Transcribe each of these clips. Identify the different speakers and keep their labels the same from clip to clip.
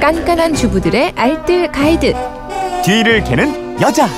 Speaker 1: 깐깐한 주부들의 알뜰 가이드.
Speaker 2: 뒤를 캐는 여자.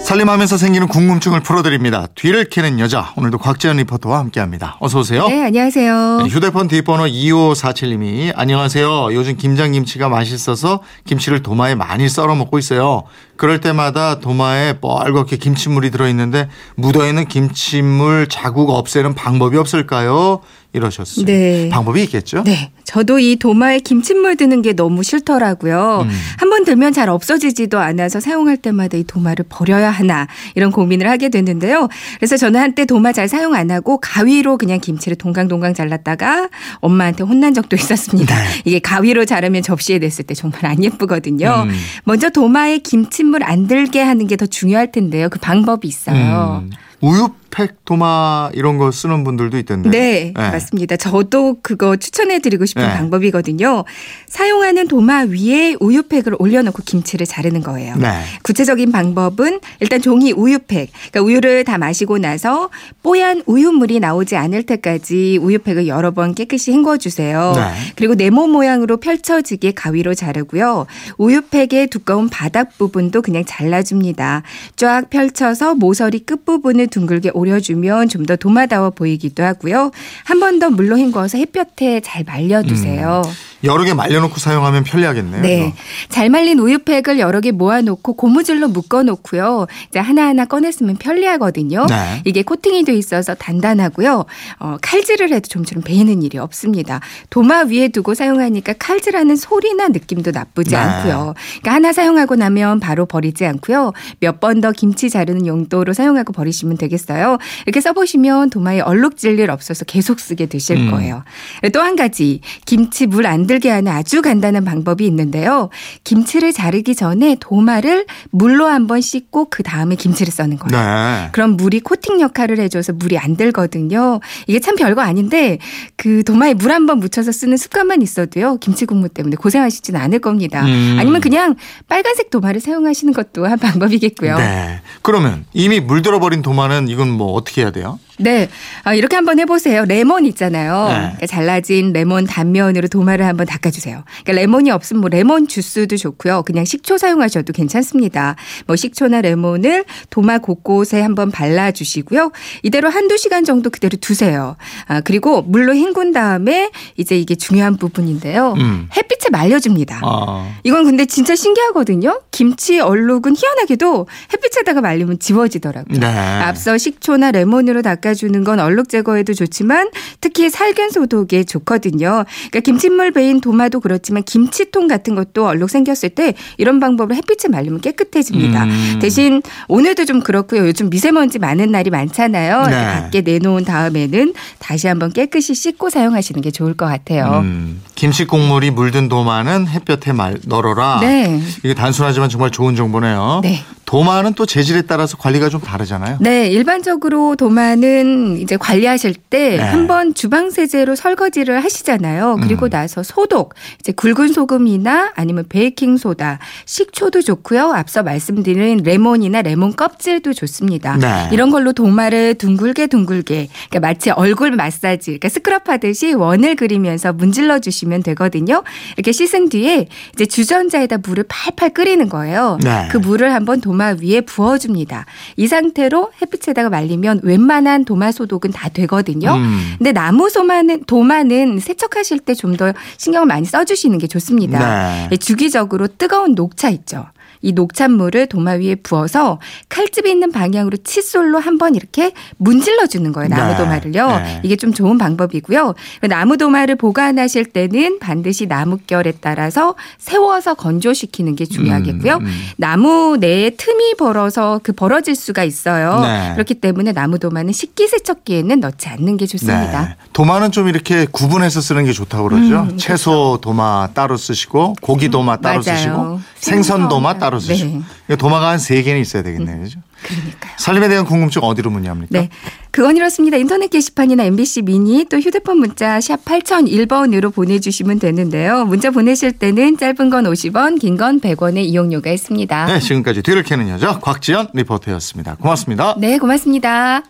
Speaker 3: 살림하면서 생기는 궁금증을 풀어드립니다. 뒤를 캐는 여자. 오늘도 곽재현 리포터와 함께합니다. 어서 오세요.
Speaker 4: 네, 안녕하세요.
Speaker 3: 네, 휴대폰 뒷번호 2547님이 안녕하세요. 요즘 김장김치가 맛있어서 김치를 도마에 많이 썰어 먹고 있어요. 그럴 때마다 도마에 뻘겋게 김치물이 들어있는데 묻어있는 김치물 자국 없애는 방법이 없을까요? 이러셨어요.
Speaker 4: 네.
Speaker 3: 방법이 있겠죠?
Speaker 4: 네. 저도 이 도마에 김칫물 드는 게 너무 싫더라고요.
Speaker 3: 음.
Speaker 4: 한번 들면 잘 없어지지도 않아서 사용할 때마다 이 도마를 버려야 하나 이런 고민을 하게 됐는데요. 그래서 저는 한때 도마 잘 사용 안 하고 가위로 그냥 김치를 동강동강 잘랐다가 엄마한테 혼난 적도 있었습니다.
Speaker 3: 네.
Speaker 4: 이게 가위로 자르면 접시에 냈을 때 정말 안 예쁘거든요.
Speaker 3: 음.
Speaker 4: 먼저 도마에 김칫물 안 들게 하는 게 더 중요할 텐데요. 그 방법이 있어요.
Speaker 3: 음, 우유팩 도마 이런 거 쓰는 분들도 있던데.
Speaker 4: 네,
Speaker 3: 네.
Speaker 4: 맞습니다. 저도 그거 추천해드리고 싶은
Speaker 3: 네.
Speaker 4: 방법이거든요. 사용하는 도마 위에 우유팩을 올려놓고 김치를 자르는 거예요.
Speaker 3: 네.
Speaker 4: 구체적인 방법은 일단 종이 우유팩, 그러니까 우유를 다 마시고 나서 뽀얀 우유물이 나오지 않을 때까지 우유팩을 여러 번 깨끗이 헹궈주세요.
Speaker 3: 네.
Speaker 4: 그리고 네모 모양으로 펼쳐지게 가위로 자르고요. 우유팩의 두꺼운 바닥 부분도 그냥 잘라줍니다. 쫙 펼쳐서 모서리 끝 부분을 둥글게 오려주면 좀 더 도마다워 보이기도 하고요. 한 번 더 물로 헹궈서 햇볕에 잘 말려두세요.
Speaker 3: 여러 개 말려놓고 사용하면 편리하겠네요.
Speaker 4: 네.
Speaker 3: 이거.
Speaker 4: 잘 말린 우유팩을 여러 개 모아놓고 고무줄로 묶어놓고요. 이제 하나하나 꺼냈으면 편리하거든요.
Speaker 3: 네.
Speaker 4: 이게 코팅이 돼 있어서 단단하고요. 어, 칼질을 해도 좀처럼 베이는 일이 없습니다. 도마 위에 두고 사용하니까 칼질하는 소리나 느낌도 나쁘지
Speaker 3: 네.
Speaker 4: 않고요. 그러니까 하나 사용하고 나면 바로 버리지 않고요. 몇 번 더 김치 자르는 용도로 사용하고 버리시면 되겠어요. 이렇게 써보시면 도마에 얼룩질 일 없어서 계속 쓰게 되실
Speaker 3: 음.
Speaker 4: 거예요. 또 한 가지 김치 물안 들게 하는 아주 간단한 방법이 있는데요. 김치를 자르기 전에 도마를 물로 한번 씻고 그 다음에 김치를 써는 거예요.
Speaker 3: 네.
Speaker 4: 그럼 물이 코팅 역할을 해줘서 물이 안 들거든요. 이게 참 별거 아닌데 그 도마에 물 한번 묻혀서 쓰는 습관만 있어도요. 김치 국물 때문에 고생하시지는 않을 겁니다.
Speaker 3: 음.
Speaker 4: 아니면 그냥 빨간색 도마를 사용하시는 것도 한 방법이겠고요.
Speaker 3: 네. 그러면 이미 물들어 버린 도마는 이건 뭐 어떻게 해야 돼요?
Speaker 4: 네. 아, 이렇게 한번 해보세요. 레몬 있잖아요.
Speaker 3: 네.
Speaker 4: 그러니까 잘라진 레몬 단면으로 도마를 한번 닦아주세요. 그러니까 레몬이 없으면 뭐 레몬 주스도 좋고요. 그냥 식초 사용하셔도 괜찮습니다. 뭐 식초나 레몬을 도마 곳곳에 한번 발라주시고요. 이대로 한두 시간 정도 그대로 두세요. 아, 그리고 물로 헹군 다음에 이제 이게 중요한 부분인데요.
Speaker 3: 음.
Speaker 4: 햇빛에 말려줍니다.
Speaker 3: 아.
Speaker 4: 이건 근데 진짜 신기하거든요. 김치 얼룩은 희한하게도 햇빛에다가 말리면 지워지더라고요.
Speaker 3: 네.
Speaker 4: 앞서 식초나 레몬으로 닦아주는 건 얼룩 제거에도 좋지만 특히 살균 소독에 좋거든요. 그러니까 김치물 베인 도마도 그렇지만 김치통 같은 것도 얼룩 생겼을 때 이런 방법으로 햇빛에 말리면 깨끗해집니다.
Speaker 3: 음.
Speaker 4: 대신 오늘도 좀 그렇고요. 요즘 미세먼지 많은 날이 많잖아요.
Speaker 3: 네.
Speaker 4: 밖에 내놓은 다음에는 다시 한번 깨끗이 씻고 사용하시는 게 좋을 것 같아요.
Speaker 3: 음, 김치 국물이 물든 도마는 햇볕에 말 널어라.
Speaker 4: 네.
Speaker 3: 이게 단순하지만 정말 좋은 정보네요.
Speaker 4: 네.
Speaker 3: 도마는 또 재질에 따라서 관리가 좀 다르잖아요.
Speaker 4: 네, 일반적으로 도마는 이제 관리하실 때
Speaker 3: 네.
Speaker 4: 한번 주방 세제로 설거지를 하시잖아요. 그리고
Speaker 3: 음.
Speaker 4: 나서 소독, 이제 굵은 소금이나 아니면 베이킹 소다, 식초도 좋고요. 앞서 말씀드린 레몬이나 레몬 껍질도 좋습니다.
Speaker 3: 네.
Speaker 4: 이런 걸로 도마를 둥글게 둥글게 그러니까 마치 얼굴 마사지, 그러니까 스크럽 하듯이 원을 그리면서 문질러 주시면 되거든요. 이렇게 씻은 뒤에 이제 주전자에다 물을 팔팔 끓이는 거예요.
Speaker 3: 네.
Speaker 4: 그 물을 한번 도마 위에 부어줍니다. 이 상태로 햇빛에다가 말리면 웬만한 도마 소독은 다 되거든요.
Speaker 3: 음.
Speaker 4: 근데 나무 소마는 도마는 세척하실 때 좀 더 신경을 많이 써주시는 게 좋습니다.
Speaker 3: 네.
Speaker 4: 주기적으로 뜨거운 녹차 있죠. 이 녹찬물을 도마 위에 부어서 칼집이 있는 방향으로 칫솔로 한번 이렇게 문질러 주는 거예요. 나무
Speaker 3: 네.
Speaker 4: 도마를요.
Speaker 3: 네.
Speaker 4: 이게 좀 좋은 방법이고요. 나무 도마를 보관하실 때는 반드시 나무결에 따라서 세워서 건조시키는 게 중요하겠고요.
Speaker 3: 음, 음.
Speaker 4: 나무 내에 틈이 벌어서 그 벌어질 수가 있어요.
Speaker 3: 네.
Speaker 4: 그렇기 때문에 나무 도마는 식기세척기에는 넣지 않는 게 좋습니다.
Speaker 3: 네. 도마는 좀 이렇게 구분해서 쓰는 게 좋다고 그러죠.
Speaker 4: 음,
Speaker 3: 채소 도마 따로 쓰시고 고기 도마 따로
Speaker 4: 맞아요.
Speaker 3: 쓰시고 생선 도마 따로 쓰시고
Speaker 4: 네.
Speaker 3: 이거 도마가 한 세 개는 있어야 되겠네요. 그죠?
Speaker 4: 그러니까요.
Speaker 3: 살림에 대한 궁금증 어디로 문의합니까?
Speaker 4: 네. 그건 이렇습니다. 인터넷 게시판이나 MBC 미니 또 휴대폰 문자 샵 8001번으로 보내주시면 되는데요. 문자 보내실 때는 짧은 건 50원, 긴 건 100원의 이용료가 있습니다.
Speaker 3: 네, 지금까지 뒤를 캐는 여자 곽지연 리포터였습니다. 고맙습니다.
Speaker 4: 네, 고맙습니다.